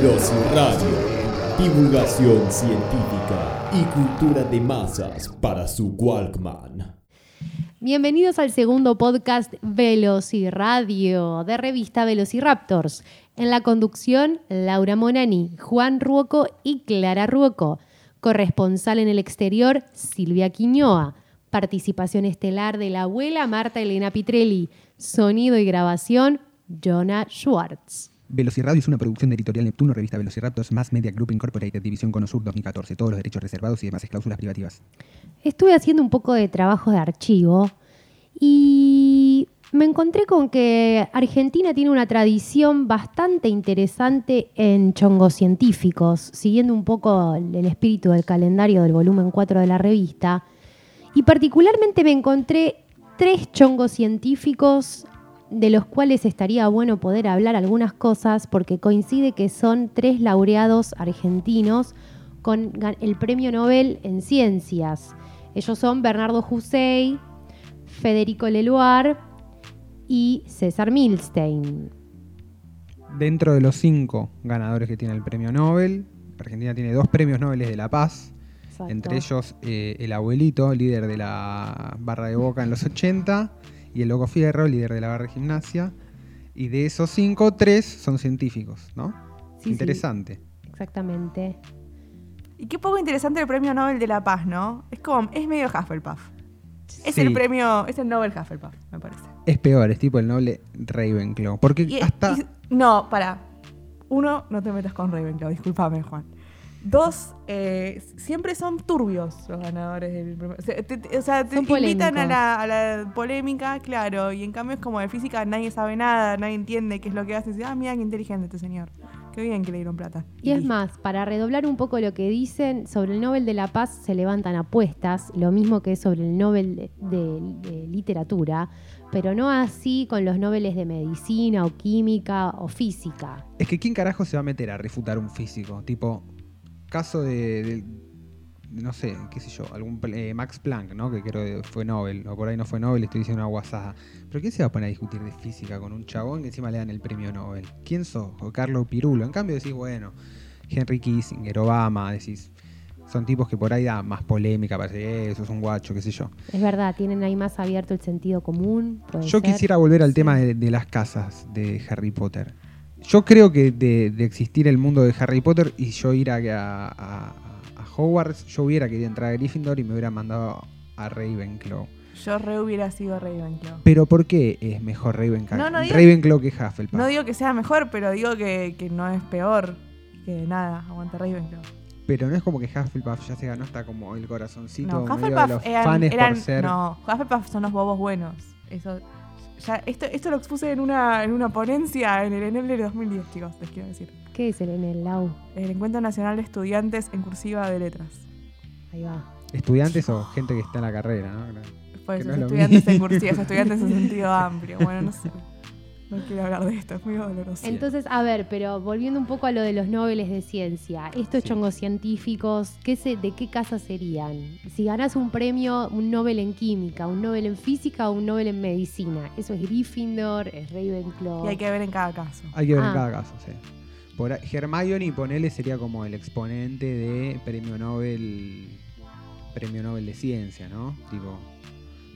Velociradio. Divulgación científica y cultura de masas para su Walkman. Bienvenidos al segundo podcast Velociradio de revista Velociraptors. En la conducción, Laura Monani, Juan Ruoco y Clara Ruoco. Corresponsal en el exterior, Silvia Quiñoa. Participación estelar de la abuela Marta Elena Pitrelli. Sonido y grabación, Jonah Schwartz. Velociradio es una producción de Editorial Neptuno, revista Velociraptors, Mass Media Group Incorporated, División Conosur 2014. Todos los derechos reservados y demás cláusulas privativas. Estuve haciendo un poco de trabajo de archivo y me encontré con que Argentina tiene una tradición bastante interesante en chongos científicos, siguiendo un poco el espíritu del calendario del volumen 4 de la revista. Y particularmente me encontré tres chongos científicos de los cuales estaría bueno poder hablar algunas cosas porque coincide que son tres laureados argentinos con el Premio Nobel en Ciencias. Ellos son Bernardo Jusey, Federico Leluar y César Milstein. Dentro de los cinco ganadores que tiene el Premio Nobel, Argentina tiene dos Premios Nobel de la Paz, entre ellos eh, el abuelito, líder de la barra de boca en los 80, y el Loco Fierro, líder de la barra de gimnasia. Y de esos cinco, tres son científicos, ¿no? Interesante. Exactamente. Y qué poco interesante el premio Nobel de la Paz, ¿no? Es como, es medio Hufflepuff. Es el premio, es el Nobel Hufflepuff, me parece. Es peor, es tipo el Nobel Ravenclaw. Porque hasta. no, para. Uno, no te metas con Ravenclaw, discúlpame, Juan. Dos, eh, siempre son turbios los ganadores del premio. O sea, te, invitan a la, polémica, claro, y en cambio es como de física nadie sabe nada, nadie entiende qué es lo que hace. ah, mira qué inteligente este señor. Qué bien que le dieron plata. Y, es más, para redoblar un poco lo que dicen, sobre el Nobel de la Paz se levantan apuestas, lo mismo que sobre el Nobel de, literatura, pero no así con los Nobeles de medicina o química o física. Es que ¿quién carajo se va a meter a refutar un físico? Tipo, caso de, no sé, qué sé yo, algún eh, Max Planck, ¿no? Que creo que fue Nobel, o por ahí no fue Nobel, estoy diciendo una guasada. Pero ¿quién se va a poner a discutir de física con un chabón que encima le dan el premio Nobel? ¿Quién sos? O Carlos Pirulo. En cambio decís, bueno, Henry Kissinger, Obama, decís, son tipos que por ahí da más polémica, parece, eso es un guacho, qué sé yo. Es verdad, tienen ahí más abierto el sentido común. Yo quisiera volver al tema de las casas de Harry Potter. Yo creo que de, existir el mundo de Harry Potter y yo ir a, a, Hogwarts, yo hubiera querido entrar a Gryffindor y me hubiera mandado a Ravenclaw. Yo re hubiera sido Ravenclaw. Pero ¿por qué es mejor Ravenclaw, Ravenclaw que Hufflepuff? No digo que sea mejor, pero digo que, no es peor. Que nada, aguanta Ravenclaw. Pero no es como que Hufflepuff ya se ganó hasta como el corazoncito no, Hufflepuff de los fans por ser... No, Hufflepuff son los bobos buenos. Eso esto, esto lo expuse en una, en una ponencia en el Enel 2010, chicos, les quiero decir. ¿Qué es el Enel Lau? El Encuentro Nacional de Estudiantes en Cursiva de Letras. Ahí va. ¿Estudiantes o gente que está en la carrera, no? Pues estudiantes en cursiva, estudiantes en sentido amplio. Bueno, no sé. No quiero hablar de esto, es muy doloroso. Entonces, a ver, pero volviendo un poco a lo de los Nobeles de ciencia, estos chongos científicos, ¿qué ¿de qué casa serían? Si ganas un premio, un Nobel en química, un Nobel en física o un Nobel en medicina, ¿eso es Gryffindor, es Ravenclaw? Y hay que ver en cada caso. Hay que ver en ah. cada caso, sí. Por, Hermione, ponele, sería como el exponente de premio Nobel, premio Nobel de ciencia, ¿no? Tipo,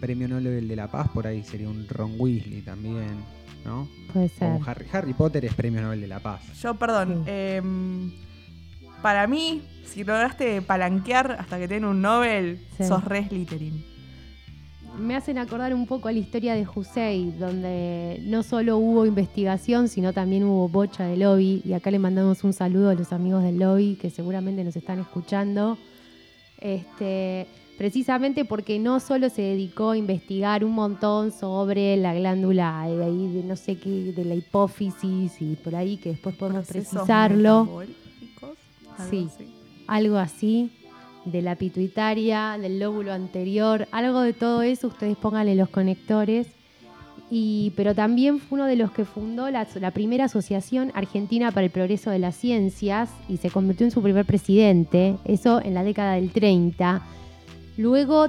premio Nobel de la paz, por ahí sería un Ron Weasley también. ¿No? Puede ser. Harry, Potter es premio Nobel de la Paz. Yo, perdón, em, para mí, si lograste palanquear hasta que tenga un Nobel, sos re Slytherin. Me hacen acordar un poco a la historia de Husey, donde no solo hubo investigación, sino también hubo bocha de lobby. Y acá le mandamos un saludo a los amigos del lobby que seguramente nos están escuchando. Este, precisamente porque no solo se dedicó a investigar un montón sobre la glándula de ahí de no sé qué, de la hipófisis y por ahí que después podemos precisarlo. Sí, algo así de la pituitaria, del lóbulo anterior, algo de todo eso, ustedes pónganle los conectores. Y, pero también fue uno de los que fundó la, la, primera Asociación Argentina para el Progreso de las Ciencias y se convirtió en su primer presidente, eso en la década del 30 Luego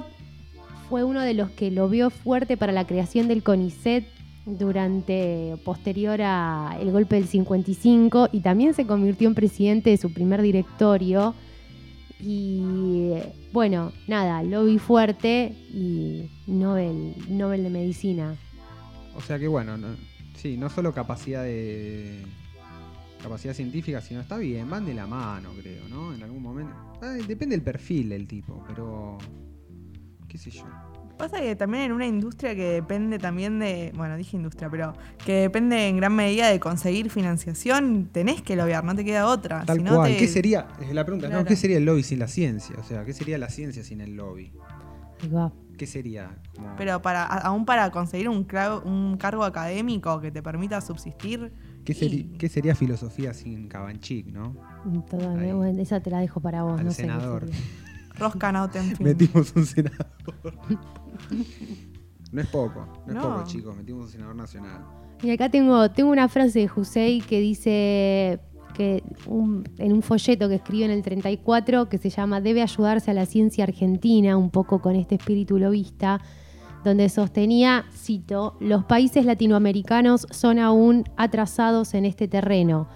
fue uno de los que lo vio fuerte para la creación del CONICET durante posterior a el golpe del 55 y también se convirtió en presidente de su primer directorio y bueno, nada, lobby fuerte y Nobel, Nobel de Medicina. O sea que bueno, sí, no solo capacidad de capacidad científica, sino está bien, van de la mano, creo, ¿no? En algún momento. depende del perfil del tipo, pero qué sé yo. Pasa que también en una industria que depende también de, bueno, dije industria, pero que depende en gran medida de conseguir financiación, tenés que lobbyar, no te queda otra. Tal cual. ¿Qué sería, es la pregunta, ¿no? ¿Qué sería el lobby sin la ciencia? O sea, ¿qué sería la ciencia sin el lobby? ¿Qué sería? Pero para, aún para conseguir un, un cargo académico que te permita subsistir. ¿Qué, ¿Qué sería filosofía sin Cabanchik, no? esa te la dejo para vos. no senador. Rosca Metimos un senador. no es poco, no, es poco, chicos. Metimos un senador nacional. Y acá tengo, tengo una frase de José que dice que en un folleto que escribe en el 34 que se llama Debe ayudarse a la ciencia argentina, un poco con este espíritu lobista, donde sostenía, cito, los países latinoamericanos son aún atrasados en este terreno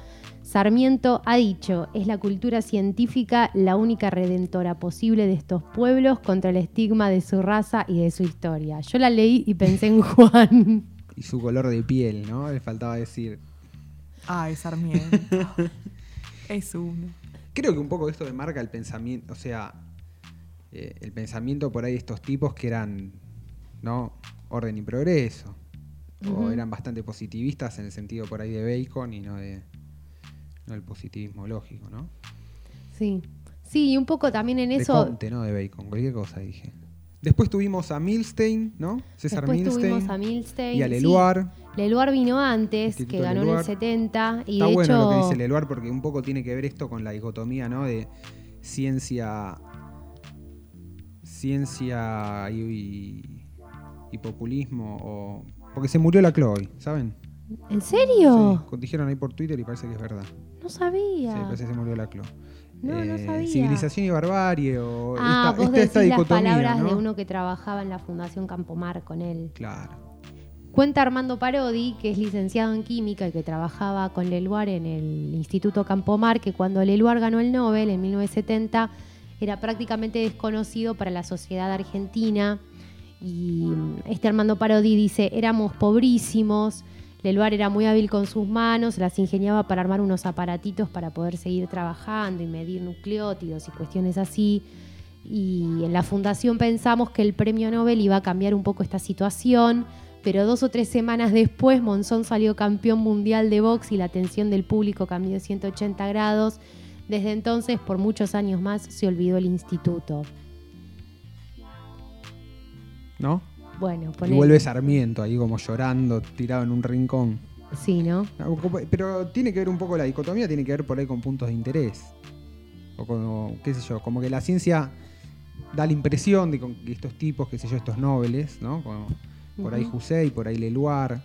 Sarmiento ha dicho, es la cultura científica la única redentora posible de estos pueblos contra el estigma de su raza y de su historia. Yo la leí y pensé en Juan. Y su color de piel, ¿no? Le faltaba decir. Ay, Sarmiento. es uno. Creo que un poco esto demarca el pensamiento, o sea, eh, el pensamiento por ahí de estos tipos que eran, ¿no? Orden y progreso. O eran bastante positivistas en el sentido por ahí de Bacon y no de el positivismo lógico, ¿no? Sí. Sí, y un poco también en eso. De Conte, no de Bacon, cualquier cosa dije. Después tuvimos a Milstein, ¿no? César Después Milstein. tuvimos a Milstein. Y a Leluar. Sí. Leluar vino antes, que ganó en el 70. Y Está de bueno lo que dice Leluar porque un poco tiene que ver esto con la dicotomía, ¿no? De ciencia. Ciencia y, y, populismo. O, porque se murió la Chloe, ¿saben? ¿En serio? Sí, dijeron ahí por Twitter y parece que es verdad. No sabía. Sí, parece que se murió la Clo. No, no eh, sabía. Civilización y barbarie o ah, esta, vos esta, las palabras de uno que trabajaba en la Fundación Campomar con él. Claro. Cuenta Armando Parodi, que es licenciado en química y que trabajaba con Leluar en el Instituto Campomar, que cuando Leluar ganó el Nobel en 1970 era prácticamente desconocido para la sociedad argentina. Y este Armando Parodi dice, éramos pobrísimos, Leluar era muy hábil con sus manos, las ingeniaba para armar unos aparatitos para poder seguir trabajando y medir nucleótidos y cuestiones así. Y en la fundación pensamos que el premio Nobel iba a cambiar un poco esta situación, pero dos o tres semanas después Monzón salió campeón mundial de box y la atención del público cambió de 180 grados. Desde entonces, por muchos años más, se olvidó el instituto. ¿No? Bueno, Y vuelve Sarmiento ahí como llorando, tirado en un rincón. Sí, ¿no? Pero tiene que ver un poco la dicotomía, tiene que ver por ahí con puntos de interés. O como, qué sé yo, como que la ciencia da la impresión de que estos tipos, qué sé yo, estos nobles, ¿no? por ahí José por ahí Leluar,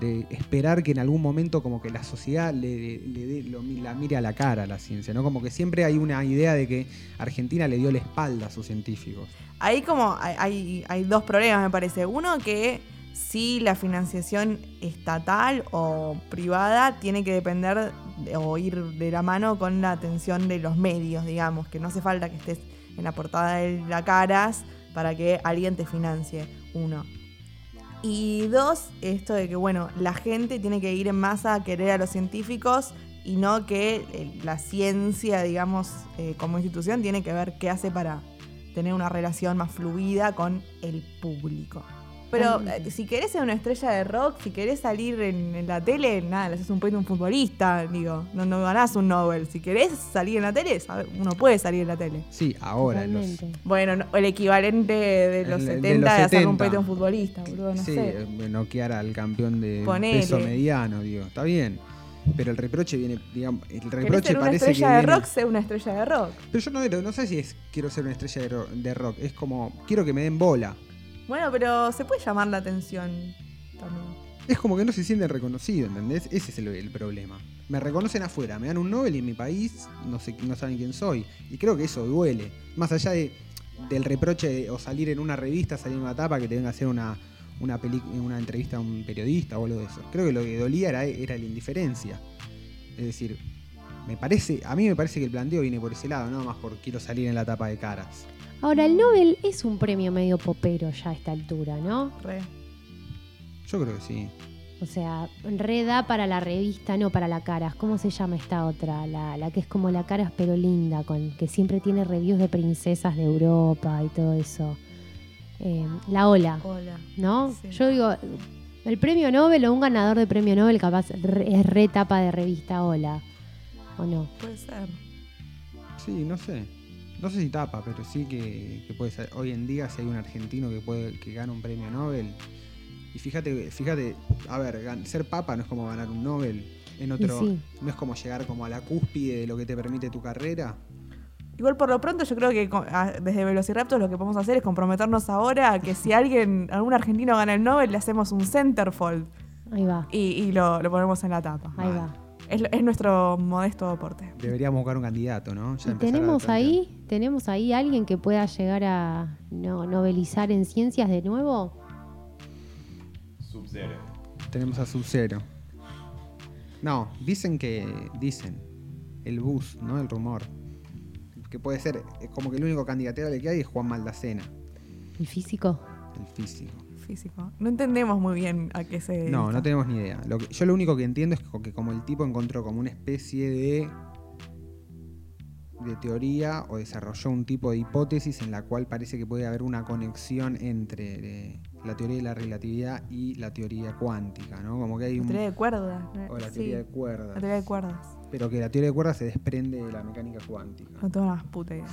de esperar que en algún momento como que la sociedad le, la mire a la cara a la ciencia, ¿no? Como que siempre hay una idea de que Argentina le dio la espalda a sus científicos. Ahí como hay, hay dos problemas, me parece. Uno que si la financiación estatal o privada tiene que depender o ir de la mano con la atención de los medios, digamos, que no hace falta que estés en la portada de la Caras para que alguien te financie, uno. Y dos, esto de que, bueno, la gente tiene que ir en masa a querer a los científicos y no que eh, la ciencia, digamos, eh, como institución tiene que ver qué hace para tener una relación más fluida con el público. Pero eh, si querés ser una estrella de rock, si querés salir en, la tele, nada, le haces un puesto a un futbolista, digo, no, no ganás un Nobel. Si querés salir en la tele, uno puede salir en la tele. Sí, ahora. Los... Bueno, el equivalente de los, 70, de, hacer un puesto a un futbolista, boludo, no sí, sé. Eh, noquear al campeón de peso mediano, digo, está bien. Pero el reproche viene, digamos, el reproche ser una estrella de rock, sea una estrella de rock. Pero yo no, no sé si es quiero ser una estrella de rock, es como quiero que me den bola. Bueno, pero se puede llamar la atención también. Es como que no se sienten reconocidos, ¿entendés? Ese es el, problema. Me reconocen afuera, me dan un Nobel y en mi país no, sé, no saben quién soy. Y creo que eso duele. Más allá de, del reproche o salir en una revista, salir en una tapa, que te venga a hacer una, una, una entrevista a un periodista o algo de eso. Creo que lo que dolía era, era la indiferencia. Es decir, me parece, a mí me parece que el planteo viene por ese lado, no más por quiero salir en la tapa de caras. Ahora, el Nobel es un premio medio popero ya a esta altura, ¿no? Re. Yo creo que sí. O sea, reda para la revista, no para la Caras. ¿Cómo se llama esta otra? La, la que es como la Caras pero linda, con que siempre tiene reviews de princesas de Europa y todo eso. Eh, la Ola. Hola. ¿No? Yo digo, el premio Nobel o un ganador de premio Nobel capaz es re tapa de revista Hola. ¿O no? Puede ser. Sí, no sé. No sé si tapa, pero sí que, que puede ser. Hoy en día, si hay un argentino que puede que gana un premio Nobel, y fíjate, fíjate, a ver, ser papa no es como ganar un Nobel. En otro, no es como llegar como a la cúspide de lo que te permite tu carrera. Igual por lo pronto yo creo que desde Velociraptor lo que podemos hacer es comprometernos ahora a que si alguien, algún argentino gana el Nobel, le hacemos un centerfold. Ahí va. Y, lo, ponemos en la tapa. Ahí va. Es, nuestro modesto aporte. Deberíamos buscar un candidato, ¿no? tenemos ahí, tenemos ahí alguien que pueda llegar a no, novelizar en ciencias de nuevo. Tenemos a Sub-Zero. No, dicen que. Dicen. El bus, ¿no? El rumor. Que puede ser. Es como que el único candidato que hay es Juan Maldacena. ¿El físico? El físico. Físico. No entendemos muy bien a qué se. No, no tenemos ni idea. Lo que, yo lo único que entiendo es que como el tipo encontró como una especie de de teoría o desarrolló un tipo de hipótesis en la cual parece que puede haber una conexión entre la teoría de la relatividad y la teoría cuántica, ¿no? Como que hay un... La teoría de cuerdas. O la teoría de cuerdas. La teoría de cuerdas. Pero que la teoría de cuerdas se desprende de la mecánica cuántica. No tengo una puta idea.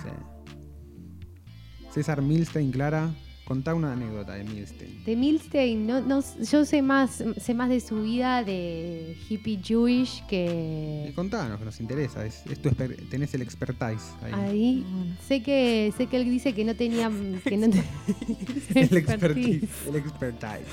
César Milstein, Clara, Contá una anécdota de Milstein. De Milstein, no, no, yo sé más, sé más de su vida de hippie Jewish que. Y contanos, que nos interesa. Es, tenés el expertise ahí. Ahí. Sé que, sé que él dice que no tenía. Que no el expertise. El expertise.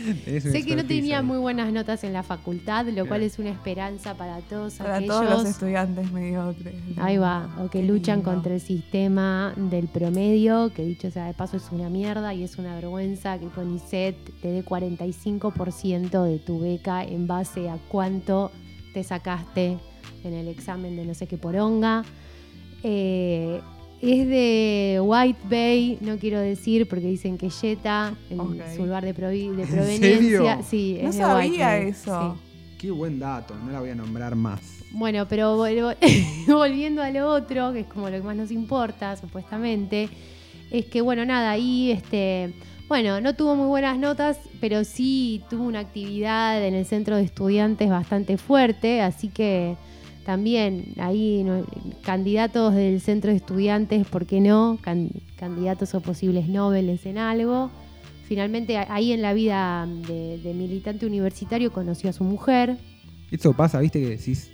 sé que no tenía muy buenas notas en la facultad, lo cual es una esperanza para todos para todos los estudiantes mediocres. Ahí va, o que luchan contra el sistema del promedio, que dicho sea de paso es una mierda y es una vergüenza que con ISET te dé 45% de tu beca en base a cuánto te sacaste en el examen de no sé qué poronga. Eh, es de White Bay, no quiero decir porque dicen que Jetta, en su lugar de, proveniencia. Sí, no sabía eso. Qué buen dato, no la voy a nombrar más. Bueno, pero volviendo a lo otro, que es como lo que más nos importa, supuestamente, es que, bueno, nada, ahí, este, bueno, no tuvo muy buenas notas, pero sí tuvo una actividad en el centro de estudiantes bastante fuerte, así que también ahí candidatos del centro de estudiantes, ¿por qué no? candidatos o posibles nobles en algo. Finalmente ahí en la vida de, militante universitario conoció a su mujer. Esto pasa, viste que decís,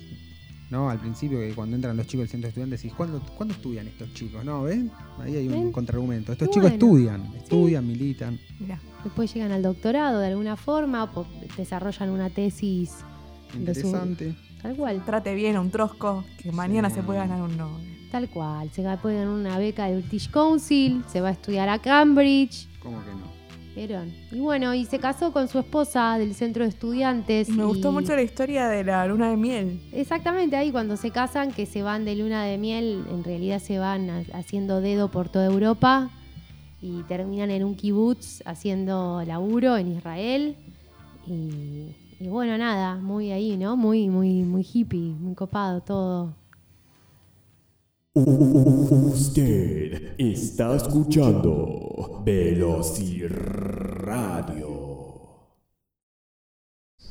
¿no? Al principio que cuando entran los chicos del centro de estudiantes decís, ¿cuándo, estudian estos chicos? ¿No? ¿Ven? Ahí hay un contraargumento. Estos chicos estudian, estudian, militan. Después llegan al doctorado de alguna forma, desarrollan una tesis interesante. Tal cual. Trate bien a un trosco, que mañana se puede ganar un Nobel. Tal cual. Se puede ganar una beca del British Council, se va a estudiar a Cambridge. ¿Cómo que no? ¿Vieron? Y bueno, y se casó con su esposa del centro de estudiantes. Me gustó mucho la historia de la luna de miel. Exactamente, ahí cuando se casan, que se van de luna de miel, en realidad se van haciendo dedo por toda Europa y terminan en un kibutz haciendo laburo en Israel. Y y bueno, nada, muy ahí, ¿no? Muy, muy, muy hippie, muy copado todo. Usted está escuchando Radio.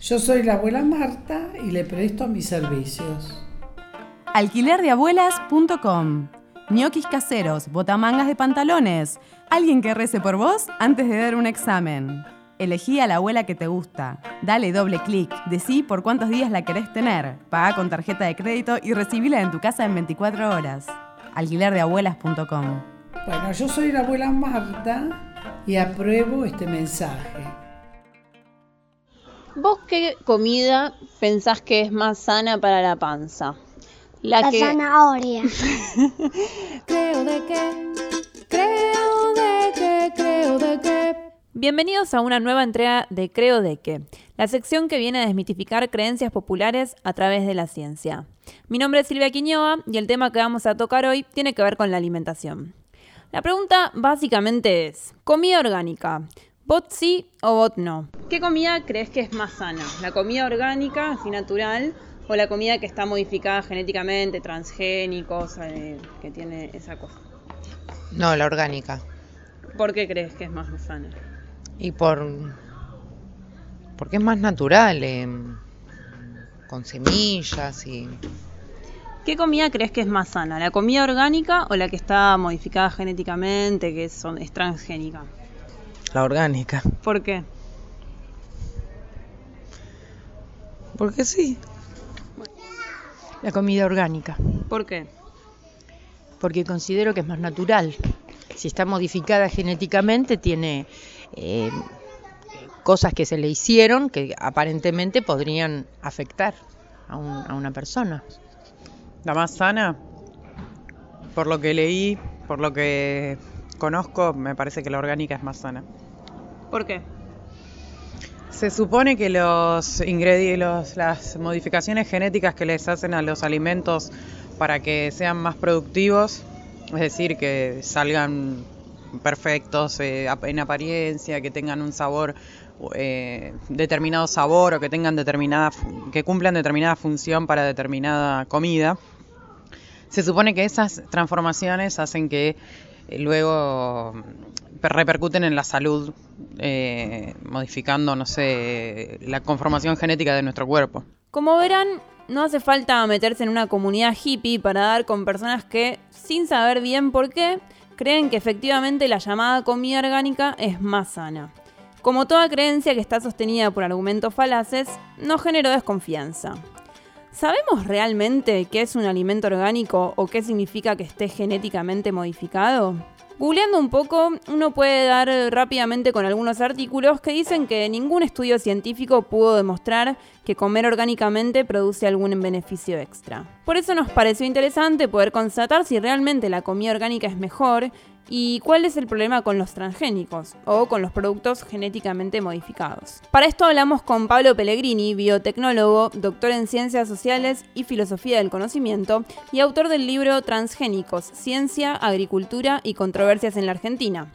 Yo soy la abuela Marta y le presto mis servicios. Alquilerdeabuelas.com ñoquis caseros, botamangas de pantalones, alguien que rece por vos antes de dar un examen. Elegí a la abuela que te gusta. Dale doble clic. Decí por cuántos días la querés tener. Paga con tarjeta de crédito y recibila en tu casa en 24 horas. Alquilerdeabuelas.com. Bueno, yo soy la abuela Marta y apruebo este mensaje. ¿Vos qué comida pensás que es más sana para la panza? La, zanahoria. creo de qué, creo de qué, creo de qué Bienvenidos a una nueva entrega de Creo de que, la sección que viene a desmitificar creencias populares a través de la ciencia. Mi nombre es Silvia Quiñoa y el tema que vamos a tocar hoy tiene que ver con la alimentación. La pregunta básicamente es, ¿comida orgánica? ¿Bot sí o bot no? ¿Qué comida crees que es más sana? ¿La comida orgánica, así natural, o la comida que está modificada genéticamente, transgénicos, eh, que tiene esa cosa? No, la orgánica. ¿Por qué crees que es más sana? Y por. porque es más natural, em, con semillas y. ¿Qué comida crees que es más sana? ¿La comida orgánica o la que está modificada genéticamente, que es, es transgénica? La orgánica. ¿Por qué? Porque sí. La comida orgánica. ¿Por qué? Porque considero que es más natural. Si está modificada genéticamente, tiene eh, cosas que se le hicieron que aparentemente podrían afectar a, una persona. La más sana, por lo que leí, por lo que conozco, me parece que la orgánica es más sana. ¿Por qué? Se supone que los ingredientes, las modificaciones genéticas que les hacen a los alimentos para que sean más productivos, es decir, que salgan perfectos eh, en apariencia, que tengan un sabor, eh, determinado sabor o que tengan determinada, que cumplan determinada función para determinada comida. Se supone que esas transformaciones hacen que eh, luego repercuten en la salud, modificando, no sé, la conformación genética de nuestro cuerpo. Como verán, no hace falta meterse en una comunidad hippie para dar con personas que, sin saber bien por qué, creen que efectivamente la llamada comida orgánica es más sana. Como toda creencia que está sostenida por argumentos falaces, no generó desconfianza. ¿Sabemos realmente qué es un alimento orgánico o qué significa que esté genéticamente modificado? Googleando un poco, uno puede dar rápidamente con algunos artículos que dicen que ningún estudio científico pudo demostrar que comer orgánicamente produce algún beneficio extra. Por eso nos pareció interesante poder constatar si realmente la comida orgánica es mejor ¿Y cuál es el problema con los transgénicos o con los productos genéticamente modificados? Para esto hablamos con Pablo Pellegrini, biotecnólogo, doctor en ciencias sociales y filosofía del conocimiento y autor del libro Transgénicos, Ciencia, Agricultura y Controversias en la Argentina,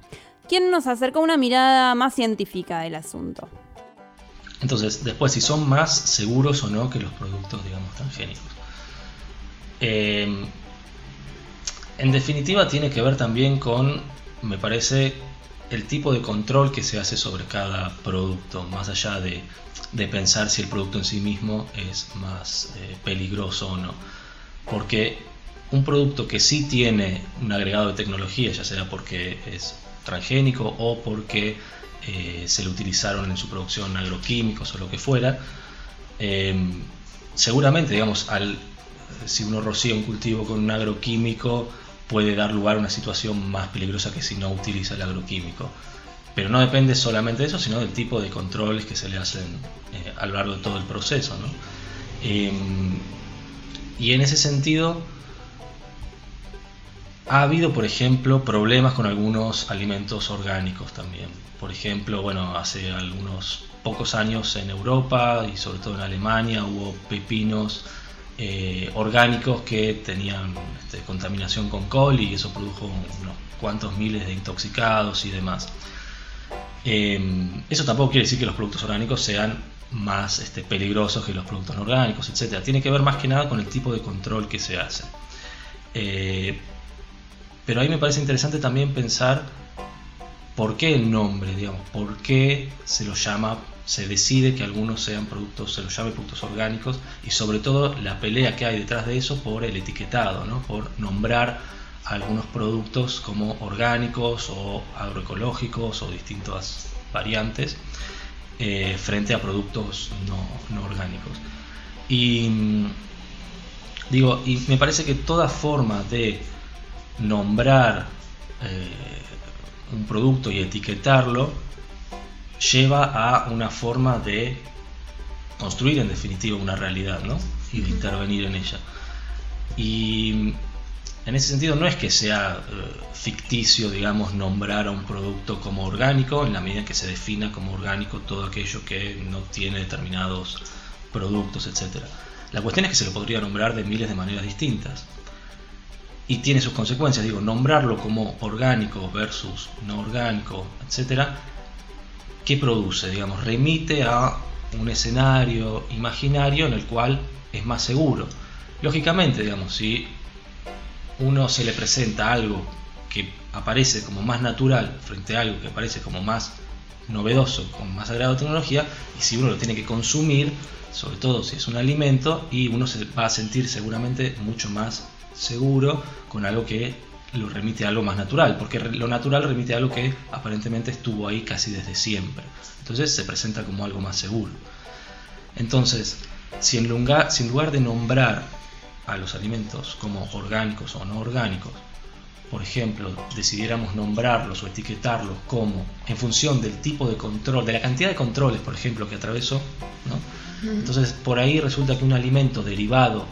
quien nos acerca una mirada más científica del asunto. Entonces, después, si son más seguros o no que los productos, digamos, transgénicos. Eh, en definitiva tiene que ver también con, me parece, el tipo de control que se hace sobre cada producto, más allá de, pensar si el producto en sí mismo es más eh, peligroso o no. Porque un producto que sí tiene un agregado de tecnología, ya sea porque es transgénico o porque eh, se le utilizaron en su producción agroquímicos o lo que fuera, eh, seguramente, digamos, si uno rocía un cultivo con un agroquímico, puede dar lugar a una situación más peligrosa que si no utiliza el agroquímico. Pero no depende solamente de eso, sino del tipo de controles que se le hacen eh, a lo largo de todo el proceso. Em, y en ese sentido, ha habido, por ejemplo, problemas con algunos alimentos orgánicos también. Por ejemplo, bueno, hace algunos pocos años en Europa y sobre todo en Alemania hubo pepinos eh, orgánicos que tenían este, contaminación con col y eso produjo unos cuantos miles de intoxicados y demás. Em, eso tampoco quiere decir que los productos orgánicos sean más este, peligrosos que los productos no orgánicos, etc. Tiene que ver más que nada con el tipo de control que se hace. Eh, pero ahí me parece interesante también pensar por qué el nombre, digamos, por qué se lo llama se decide que algunos sean productos, se los llame productos orgánicos y sobre todo la pelea que hay detrás de eso por el etiquetado, ¿no? por nombrar algunos productos como orgánicos o agroecológicos o distintas variantes eh, frente a productos no, orgánicos. Y digo, y me parece que toda forma de nombrar eh, un producto y etiquetarlo lleva a una forma de construir en definitiva una realidad, ¿no? Y de intervenir en ella. Y En ese sentido no es que sea eh, ficticio, digamos, nombrar a un producto como orgánico en la medida que se defina como orgánico todo aquello que no tiene determinados productos, etc. La cuestión es que se lo podría nombrar de miles de maneras distintas. Y tiene sus consecuencias, digo, nombrarlo como orgánico versus no orgánico, etc. ¿Qué produce? Digamos, remite a un escenario imaginario en el cual es más seguro. Lógicamente, digamos, si uno se le presenta algo que aparece como más natural frente a algo que aparece como más novedoso, con más agrado tecnología, y si uno lo tiene que consumir, sobre todo si es un alimento, y uno se va a sentir seguramente mucho más seguro con algo que lo remite a algo más natural, porque lo natural remite a algo que aparentemente estuvo ahí casi desde siempre. Entonces se presenta como algo más seguro. Entonces, si en lugar, si en lugar de nombrar a los alimentos como orgánicos o no orgánicos, por ejemplo, decidiéramos nombrarlos o etiquetarlos como en función del tipo de control, de la cantidad de controles, por ejemplo, que atravesó, entonces por ahí resulta que un alimento derivado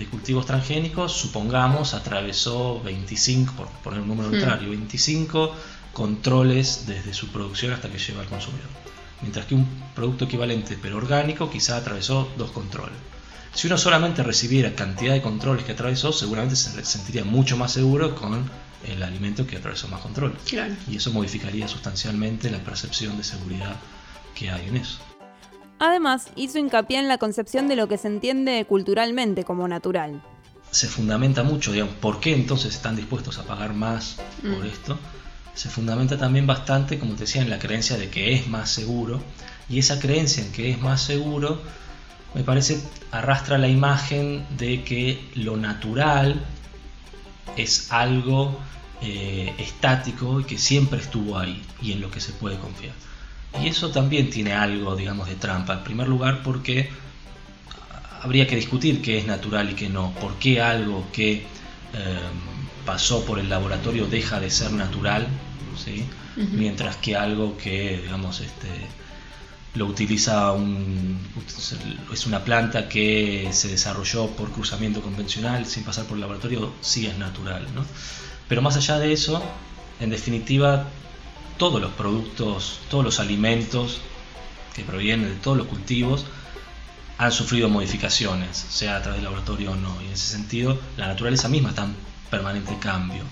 de cultivos transgénicos, supongamos, atravesó 25, por poner un número arbitrario, 25 controles desde su producción hasta que llega al consumidor. Mientras que un producto equivalente pero orgánico quizá atravesó dos controles. Si uno solamente recibiera cantidad de controles que atravesó, seguramente se sentiría mucho más seguro con el alimento que atravesó más controles. Y eso modificaría sustancialmente la percepción de seguridad que hay en eso. Además, hizo hincapié en la concepción de lo que se entiende culturalmente como natural. Se fundamenta mucho, digamos, ¿por qué entonces están dispuestos a pagar más por mm. esto? Se fundamenta también bastante, como te decía, en la creencia de que es más seguro. Y esa creencia en que es más seguro me parece arrastra la imagen de que lo natural es algo eh, estático y que siempre estuvo ahí y en lo que se puede confiar. Y eso también tiene algo, digamos, de trampa. En primer lugar, porque habría que discutir qué es natural y qué no. ¿Por qué algo que eh, pasó por el laboratorio deja de ser natural? ¿sí? Mientras que algo que, digamos, este, lo utiliza un, es una planta que se desarrolló por cruzamiento convencional sin pasar por el laboratorio, sí es natural. ¿no? Pero más allá de eso, en definitiva, todos los productos, todos los alimentos que provienen de todos los cultivos han sufrido modificaciones, sea a través del laboratorio o no. Y en ese sentido, la naturaleza misma está en permanente cambio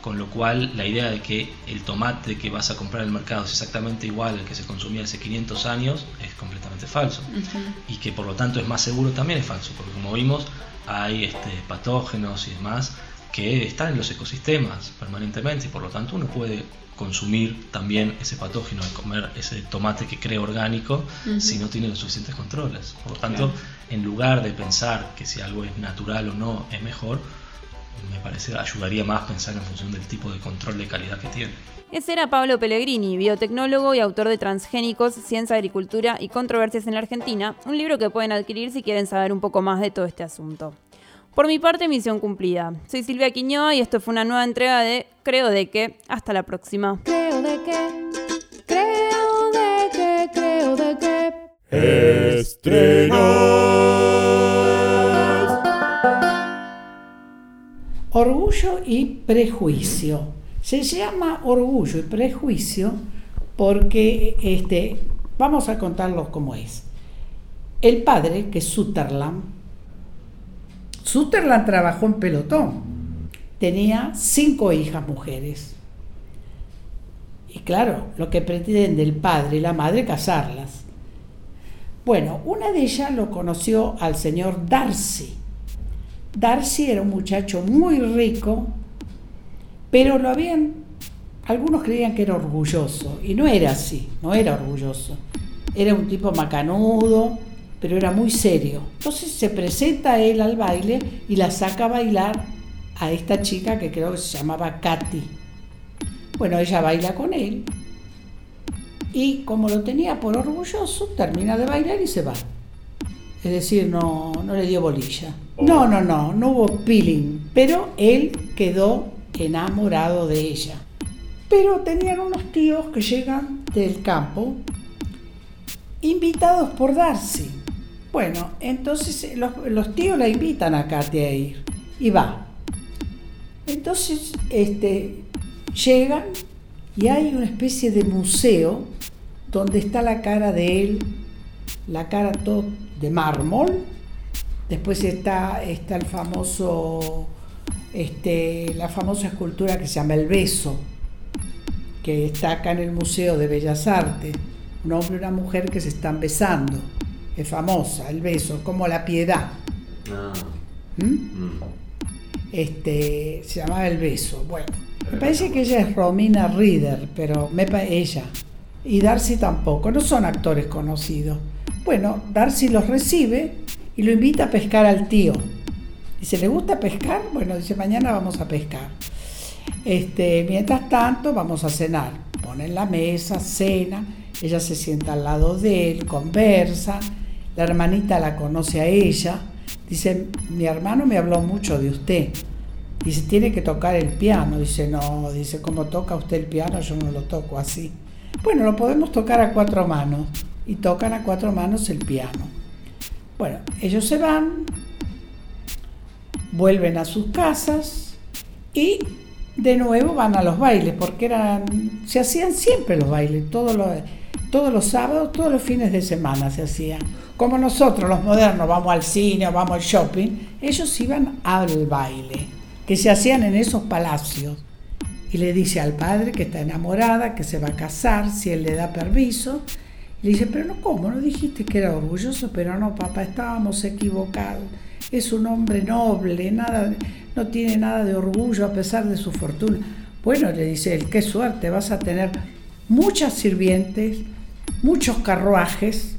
con lo cual la idea de que el tomate que vas a comprar en el mercado es exactamente igual al que se consumía hace 500 años es completamente falso. Y que por lo tanto es más seguro también es falso, porque como vimos hay este, patógenos y demás que están en los ecosistemas permanentemente y por lo tanto uno puede consumir también ese patógeno de comer ese tomate que cree orgánico si no tiene los suficientes controles. Por lo tanto, en lugar de pensar que si algo es natural o no es mejor, me parece ayudaría más pensar en función del tipo de control de calidad que tiene. Ese era Pablo Pellegrini, biotecnólogo y autor de Transgénicos, Ciencia, Agricultura y Controversias en la Argentina, un libro que pueden adquirir si quieren saber un poco más de todo este asunto. Por mi parte, misión cumplida. Soy Silvia Quiñoa y esto fue una nueva entrega de Creo de que. Hasta la próxima. Creo de que. Creo de que. Creo de que. Estreno. Orgullo y prejuicio. Se llama orgullo y prejuicio porque este, vamos a contarlos cómo es. El padre, que es Sutherland, Sutherland trabajó en pelotón. Tenía cinco hijas mujeres. Y claro, lo que pretenden del padre y la madre casarlas. Bueno, una de ellas lo conoció al señor Darcy Darcy era un muchacho muy rico, pero lo habían, algunos creían que era orgulloso, y no era así, no era orgulloso. Era un tipo macanudo, pero era muy serio. Entonces se presenta él al baile y la saca a bailar a esta chica que creo que se llamaba Katy. Bueno, ella baila con él y como lo tenía por orgulloso, termina de bailar y se va. Es decir, no, no le dio bolilla. No, no, no, no hubo peeling, pero él quedó enamorado de ella. Pero tenían unos tíos que llegan del campo, invitados por Darcy. Bueno, entonces los, tíos la invitan a Katy a ir y va. Entonces, este, llegan y hay una especie de museo donde está la cara de él, la cara todo de mármol. Después está, está el famoso, este, la famosa escultura que se llama El Beso, que está acá en el Museo de Bellas Artes. Un hombre y una mujer que se están besando. Es famosa, el beso, como la piedad. Ah. ¿Mm? Mm. Este, se llamaba El Beso. Bueno, me parece que ella es Romina Reader, pero me ella. Y Darcy tampoco, no son actores conocidos. Bueno, Darcy los recibe y lo invita a pescar al tío. Dice, ¿le gusta pescar? Bueno, dice, mañana vamos a pescar. Este, mientras tanto, vamos a cenar. Ponen la mesa, cena, ella se sienta al lado de él, conversa, la hermanita la conoce a ella, dice, mi hermano me habló mucho de usted. Dice, tiene que tocar el piano. Dice, no, dice, ¿cómo toca usted el piano? Yo no lo toco así. Bueno, lo podemos tocar a cuatro manos. Y tocan a cuatro manos el piano. Bueno, ellos se van, vuelven a sus casas y de nuevo van a los bailes, porque eran, se hacían siempre los bailes, todos los, todos los sábados, todos los fines de semana se hacían. Como nosotros, los modernos, vamos al cine o vamos al shopping, ellos iban al baile, que se hacían en esos palacios. Y le dice al padre que está enamorada, que se va a casar, si él le da permiso. Le dice, pero no, ¿cómo? No dijiste que era orgulloso, pero no, papá, estábamos equivocados. Es un hombre noble, nada, no tiene nada de orgullo a pesar de su fortuna. Bueno, le dice él, qué suerte, vas a tener muchas sirvientes, muchos carruajes,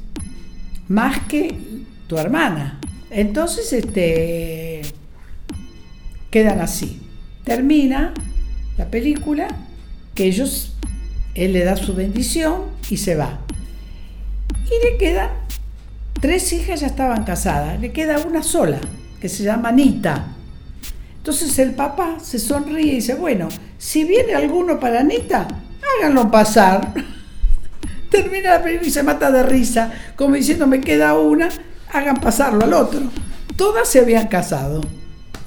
más que tu hermana. Entonces, este, quedan así. Termina la película, que ellos, él le da su bendición y se va. Y le quedan tres hijas, ya estaban casadas, le queda una sola, que se llama Anita. Entonces el papá se sonríe y dice, bueno, si viene alguno para Anita, háganlo pasar. Termina la película y se mata de risa, como diciendo, me queda una, hagan pasarlo al otro. Todas se habían casado.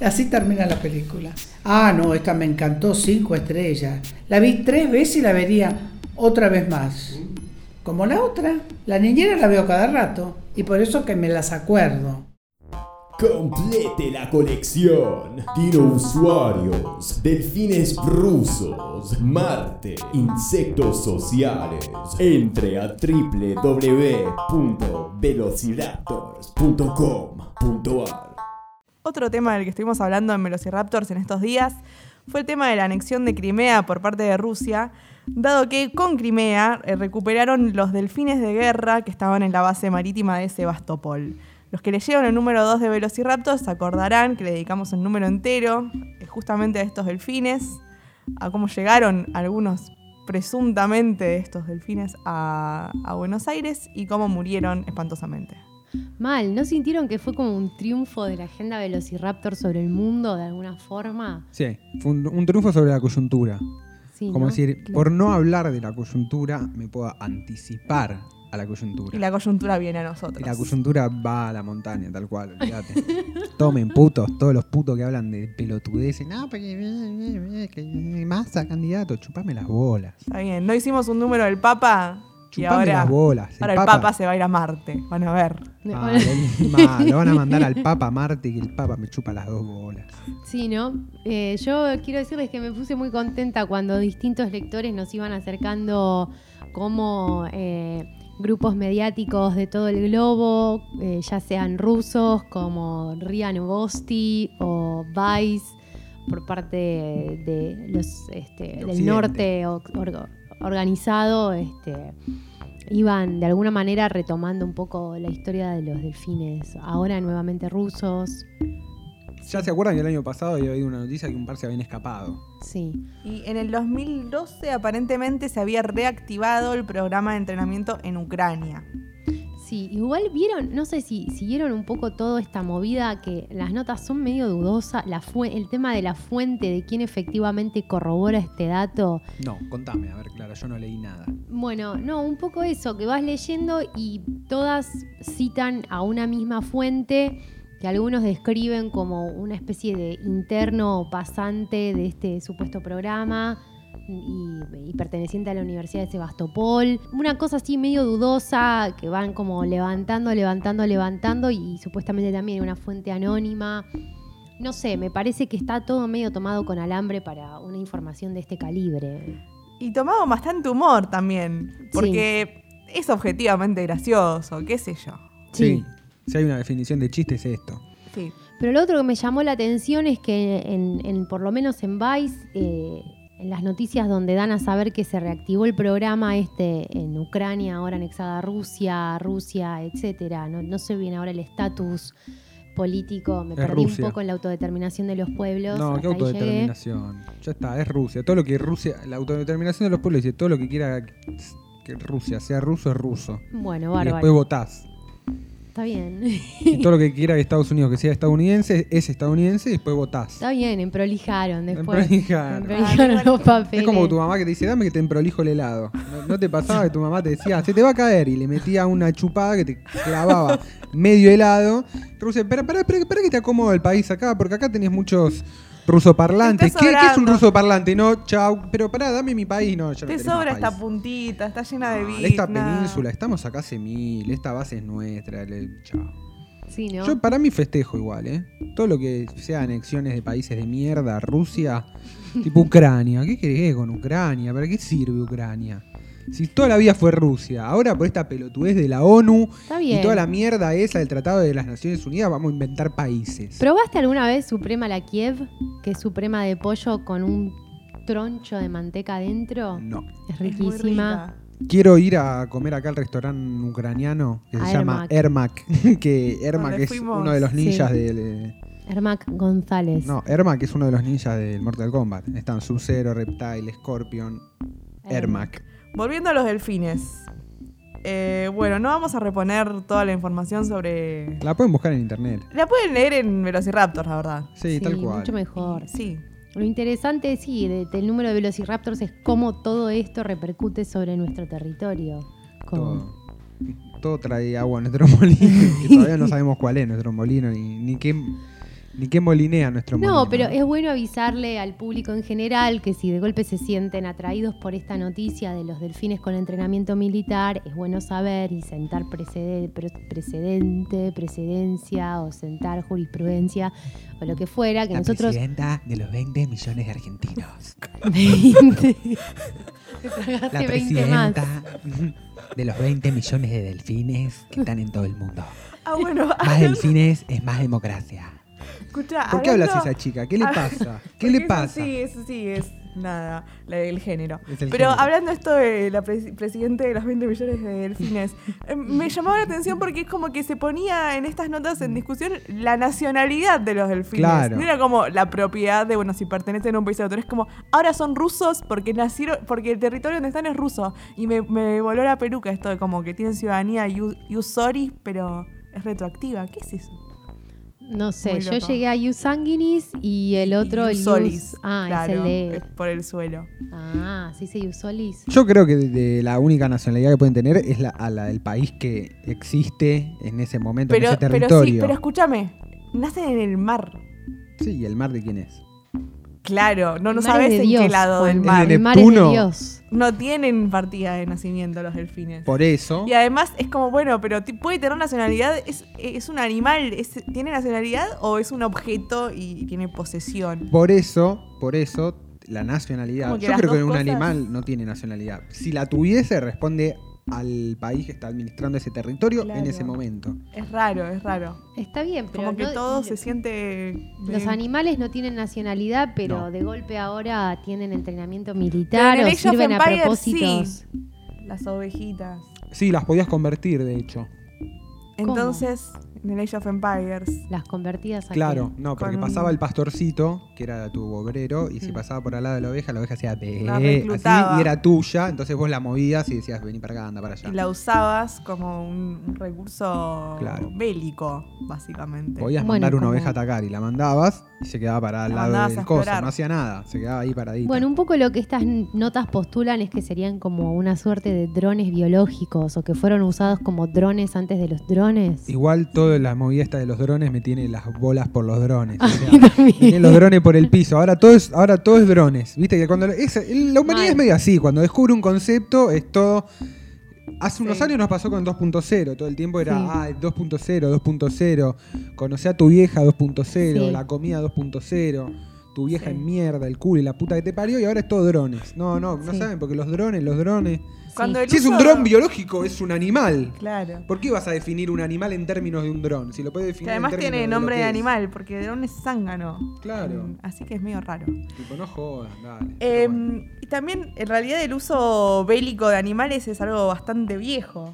Así termina la película. Ah, no, esta me encantó, cinco estrellas. La vi tres veces y la vería otra vez más. Como la otra, la niñera la veo cada rato y por eso que me las acuerdo. Complete la colección. usuarios, delfines rusos, Marte, insectos sociales. Entre a www.velociraptors.com.ar. Otro tema del que estuvimos hablando en Velociraptors en estos días fue el tema de la anexión de Crimea por parte de Rusia, dado que con Crimea eh, recuperaron los delfines de guerra que estaban en la base marítima de Sebastopol. Los que leyeron el número 2 de Velociraptors se acordarán que le dedicamos el número entero eh, justamente a estos delfines, a cómo llegaron algunos presuntamente estos delfines a, a Buenos Aires y cómo murieron espantosamente. Mal, ¿no sintieron que fue como un triunfo de la agenda Velociraptor sobre el mundo de alguna forma? Sí, fue un, triunfo sobre la coyuntura. como decir, por no hablar de la coyuntura, me puedo anticipar a la coyuntura. Y la coyuntura viene a nosotros. Y la coyuntura va a la montaña, tal cual, olvídate. Tomen putos, todos los putos que hablan de pelotudeces. No, porque que masa candidato, chupame las bolas. Está bien, no hicimos un número del Papa y ahora, las bolas. El ahora el Papa... se va a ir a Marte. Van a ver. Ah, lo van a mandar al Papa a Marte y el Papa me chupa las dos bolas. Sí, ¿no? Eh, yo quiero decirles que me puse muy contenta cuando distintos lectores nos iban acercando como eh, grupos mediáticos de todo el globo, eh, ya sean rusos como Ria Novosti o Vice por parte de, los este, del norte organizado, este, iban de alguna manera retomando un poco la historia de los delfines, ahora nuevamente rusos. Ya se acuerdan que el año pasado había habido una noticia que un par se habían escapado. Sí. Y en el 2012 aparentemente se había reactivado el programa de entrenamiento en Ucrania. Sí, igual vieron, no sé si siguieron un poco toda esta movida que las notas son medio dudosas, la el tema de la fuente, de quién efectivamente corrobora este dato. No, contame, a ver, Clara, yo no leí nada. Bueno, no, un poco eso, que vas leyendo y todas citan a una misma fuente que algunos describen como una especie de interno pasante de este supuesto programa. Y, perteneciente a la Universidad de Sebastopol. Una cosa así medio dudosa que van como levantando, levantando, levantando y supuestamente también una fuente anónima. No sé, me parece que está todo medio tomado con alambre para una información de este calibre. Y tomado bastante humor también, porque es objetivamente gracioso, qué sé yo. Sí. Si hay una definición de chiste es esto. Sí. Pero lo otro que me llamó la atención es que en, por lo menos en Vice, eh, en las noticias donde dan a saber que se reactivó el programa este en Ucrania, ahora anexada a Rusia, Rusia, etcétera. No, no sé bien ahora el estatus político, me perdí un poco en la autodeterminación de los pueblos. No, ¿qué autodeterminación? Ya está, es Rusia. Todo lo que Rusia, la autodeterminación de los pueblos dice todo lo que quiera que Rusia sea ruso es ruso. Bueno, bárbaro. Y después votás. Está bien. Y todo lo que quiera que Estados Unidos que sea estadounidense es estadounidense y después votás. Está bien, emprolijaron después. Emprolijaron. Emprolijaron los papeles. Es como tu mamá que te dice, dame que te emprolijo el helado. ¿No, te pasaba que tu mamá te decía, se te va a caer? Y le metía una chupada que te clavaba medio helado. Rusia, espera, espera, espera, que te acomodo el país acá, porque acá tenés muchos ruso parlante. ¿Qué, es un ruso parlante? No, chau. Pero pará, dame mi país. No, ya Te sobra esta puntita, está llena de vida. Esta península, estamos acá hace mil. Esta base es nuestra. chao. Sí, ¿no? Yo para mí festejo igual, ¿eh? Todo lo que sea anexiones de países de mierda, Rusia, tipo Ucrania. ¿Qué querés con Ucrania? ¿Para qué sirve Ucrania? Si toda la vida fue Rusia, ahora por esta pelotudez de la ONU y toda la mierda esa del Tratado de las Naciones Unidas, vamos a inventar países. ¿Probaste alguna vez Suprema la Kiev, que es Suprema de pollo con un troncho de manteca adentro? No. Es riquísima. Quiero ir a comer acá al restaurante ucraniano que se llama Ermac, que Ermac es uno de los ninjas del... Ermac González. No, Ermac es uno de los ninjas del Mortal Kombat. Están Sub-Zero, Reptile, Scorpion, Ermac. Volviendo a los delfines. Eh, bueno, no vamos a reponer toda la información sobre. La pueden buscar en internet. La pueden leer en Velociraptor, la verdad. Sí, tal cual. Mucho mejor. Sí. Lo interesante, sí, del número de Velociraptors es cómo todo esto repercute sobre nuestro territorio. Todo, todo, trae agua a nuestro molino, que todavía no sabemos cuál es nuestro molino, ni, ni qué ni qué molinea nuestro molino. No, pero es bueno avisarle al público en general que si de golpe se sienten atraídos por esta noticia de los delfines con entrenamiento militar, es bueno saber y sentar precedente, precedencia o sentar jurisprudencia o lo que fuera. Que La nosotros... presidenta de los 20 millones de argentinos. 20. La presidenta de los 20 millones de delfines que están en todo el mundo. Ah, bueno. Más delfines es más democracia. ¿Por qué hablas esa chica? ¿Qué le pasa? ¿Qué le pasa? sí, eso sí es nada, el género. Pero hablando esto de la presidente de los 20 millones de delfines, eh, me llamaba la atención porque es como que se ponía en estas notas en discusión la nacionalidad de los delfines. No era como la propiedad de, bueno, si pertenecen a un país a otro. Es como, ahora son rusos porque nacieron, porque el territorio donde están es ruso. Y me, me voló la peluca esto de como que tienen ciudadanía Usori, pero es retroactiva. ¿Qué es eso? No sé, yo llegué a Usanguinis y el otro, el Usolis. Ah, es el de. por el suelo. Ah, sí, sí, Usolis. Yo creo que de, la única nacionalidad que pueden tener es la, a la del país que existe en ese momento, en ese territorio. Pero sí, pero escúchame, nacen en el mar. Sí, ¿y el mar de quién es? Claro, no, no sabes en qué lado del mar. El mar es de Dios. No tienen partida de nacimiento los delfines. Por eso. Y además es como, bueno, pero puede tener nacionalidad, es, es un animal, ¿tiene nacionalidad o es un objeto y tiene posesión? Por eso, por eso, la nacionalidad. Yo creo que un animal no tiene nacionalidad. Si la tuviese, responde al país que está administrando ese territorio en ese momento. Es raro, es raro. Está bien, pero como que todo se siente los animales no tienen nacionalidad, pero de golpe ahora tienen entrenamiento militar o sirven a propósitos. Las ovejitas. Sí, las podías convertir, de hecho. Entonces, en el Age of Empires. Las convertidas a Claro, no, porque pasaba el pastorcito, que era tu obrero, y si mm. pasaba por al lado de la oveja, la oveja hacía de así, y era tuya, entonces vos la movías y decías, vení para acá, anda para allá. Y la usabas como un recurso bélico, básicamente. Podías mandar una oveja a atacar y la mandabas y se quedaba para al lado del coso, no hacía nada, se quedaba ahí paradita. Bueno, un poco lo que estas notas postulan es que serían como una suerte de drones biológicos o que fueron usados como drones antes de los drones. Igual todo toda la movida esta de los drones me tiene las bolas por los drones. me tiene los drones por el piso. Ahora todo es, ahora todo es drones. Viste que cuando la humanidad es medio así, cuando descubre un concepto es todo. Hace unos años nos pasó con 2.0, todo el tiempo era ah, 2.0, 2.0, conoce a tu vieja 2.0, la comida 2.0 tu vieja en mierda, el culo y la puta que te parió, y ahora es todo drones. No, no, no saben, porque los drones, los drones. si es un dron biológico, es un animal. Claro. ¿Por qué vas a definir un animal en términos de un dron? Si lo puedes definir que además tiene nombre de, animal, porque dron es zángano. Claro. Mm, así que es medio raro. Tipo, no jodas, dale. Em, y también, en realidad, el uso bélico de animales es algo bastante viejo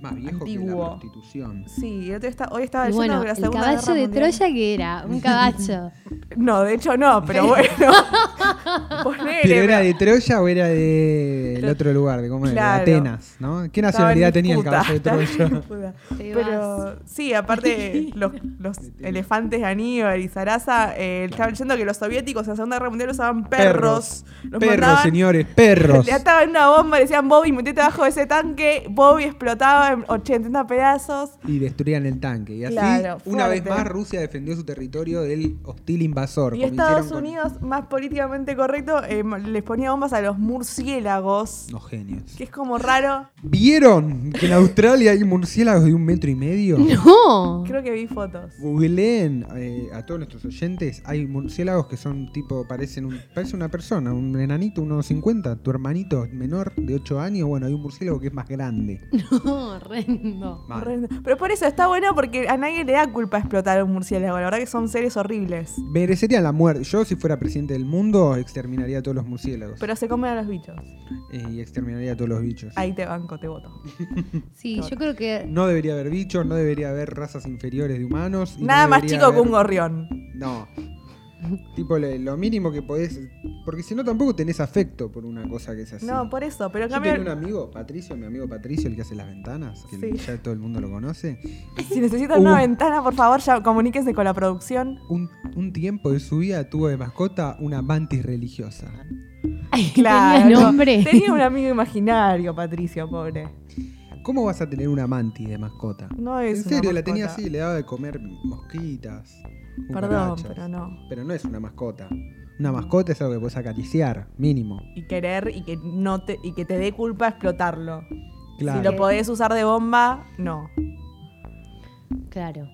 más viejo que la prostitución. Sí, hoy estaba leyendo bueno, la Segunda ¿El caballo de Troya que era? ¿Un caballo? no, de hecho no, pero bueno. ¿Pero era de Troya o era del de otro lugar? De, cómo era? de Atenas, ¿no? ¿Qué nacionalidad tenía el caballo de Troya? pero sí, aparte los, los elefantes de Aníbal y Sarasa, eh, estaba leyendo que los soviéticos en la Segunda Guerra Mundial usaban perros. Perros, perros señores, perros. Le ataban una bomba, le decían Bobby, metete abajo de ese tanque, Bobby explotaba 80 pedazos. Y destruían el tanque. Y así, una vez más, Rusia defendió su territorio del hostil invasor. Y Estados Unidos, más políticamente correcto, eh, les ponía bombas a los murciélagos. Los genios. Que es como raro. ¿Vieron que en Australia hay murciélagos de un metro y medio? No. Creo que vi fotos. Googleen eh, a todos nuestros oyentes. Hay murciélagos que son tipo, parecen un, parece una persona, un enanito, unos 50, tu hermanito menor de 8 años. Bueno, hay un murciélago que es más grande. No, horrendo. Pero por eso está bueno porque a nadie le da culpa explotar un murciélago. La verdad que son seres horribles. Merecerían la muerte. Yo, si fuera presidente del mundo, exterminaría a todos los murciélagos. Pero se comen a los bichos. Eh, y exterminaría a todos los bichos. Ahí te banco, te voto. sí, yo creo que. No debería haber bichos, no debería haber razas inferiores de humanos. Nada más chico que un gorrión. No. tipo lo mínimo que podés. Porque si no, tampoco tenés afecto por una cosa que es así. No, por eso. Pero Yo tengo un amigo, Patricio, mi amigo Patricio, el que hace las ventanas, que ya todo el mundo lo conoce. Si necesitan una ventana, por favor, ya comuníquense con la producción. Un, un tiempo de su vida tuvo de mascota una mantis religiosa. claro. ¿Tenía nombre? Tenía un amigo imaginario, Patricio, pobre. ¿Cómo vas a tener una mantis de mascota? No es. En serio, la tenía así, le daba de comer mosquitas. Perdón, pero no. Pero no es una mascota. Una mascota es algo que puedes acariciar, mínimo. Y querer y que no te, y que te dé culpa explotarlo. Si lo podés usar de bomba, no. Claro.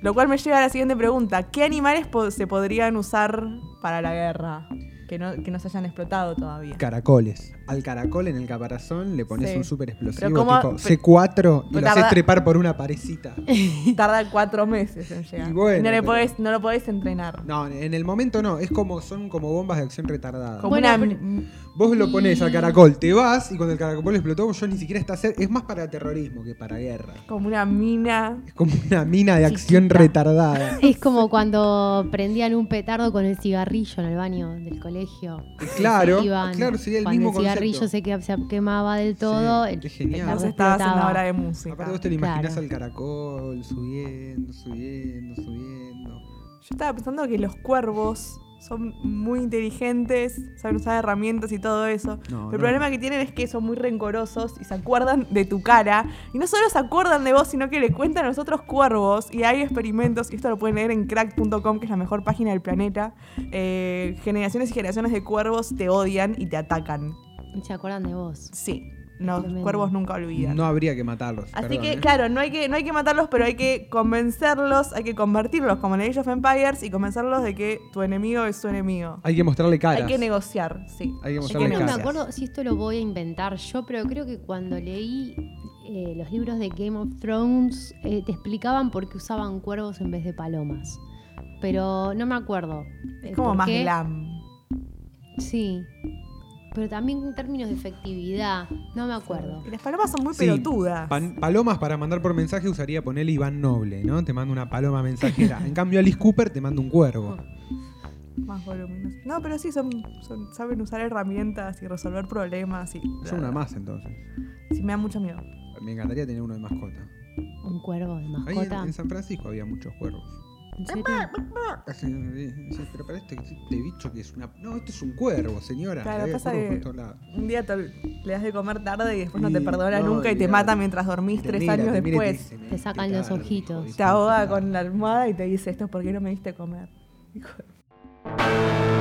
Lo cual me lleva a la siguiente pregunta. ¿Qué animales se podrían usar para la guerra? Que no, que no se hayan explotado todavía. Caracoles. Al caracol en el caparazón le pones un súper explosivo tipo C4 y lo haces trepar por una parecita. Tarda cuatro meses en llegar. Y no, le podés, no lo podés entrenar. No, en el momento no. Es como, son como bombas de acción retardada. Como una, Vos lo pones al caracol, te vas y cuando el caracol explotó, yo ni siquiera está cerca. Es más para terrorismo que para guerra. Como una mina. Es como una mina de acción retardada. Es como cuando prendían un petardo con el cigarrillo en el baño del colegio. Claro, claro, sería el cuando mismo el cigarrillo se, quemaba del todo. Sí, el, genial. Vos estabas en la hora de música. Aparte vos te lo imaginás al caracol subiendo, subiendo, subiendo. Yo estaba pensando que los cuervos son muy inteligentes, saben usar herramientas y todo eso. el problema que tienen es que son muy rencorosos y se acuerdan de tu cara. Y no solo se acuerdan de vos, sino que le cuentan a los otros cuervos. Y hay experimentos, y esto lo pueden leer en crack.com, que es la mejor página del planeta. Eh, generaciones y generaciones de cuervos te odian y te atacan. Se acuerdan de vos. Sí. Los cuervos nunca olvidan. No habría que matarlos. Así que, ¿eh? claro, no hay que, no hay que matarlos, pero hay que convencerlos, hay que convertirlos como en Age of Empires y convencerlos de que tu enemigo es tu enemigo. Hay que mostrarle caras. Hay que negociar, sí. Hay que mostrarle caras. No me acuerdo si esto lo voy a inventar yo, pero creo que cuando leí eh, los libros de Game of Thrones eh, te explicaban por qué usaban cuervos en vez de palomas. Pero no me acuerdo. Es como más glam. Sí. Pero también en términos de efectividad, no me acuerdo. Y las palomas son muy pelotudas. palomas para mandar por mensaje usaría ponerle Iván Noble, ¿no? Te mando una paloma mensajera. en cambio, Alice Cooper te manda un cuervo. Más voluminoso. No, pero sí, son, saben usar herramientas y resolver problemas. Y, son una más entonces. Sí, me da mucho miedo. Me encantaría tener uno de mascota. ¿Un cuervo de mascota? en, San Francisco había muchos cuervos. Pero para este, este bicho que es una. No, esto es un cuervo, señora. Claro, pasa que un día le das de comer tarde y después no te perdona nunca y te mata mientras dormís tres años después. Te, sacan los ojitos. Te ahoga con la almohada y te dice esto es porque no me diste comer. Hijo de...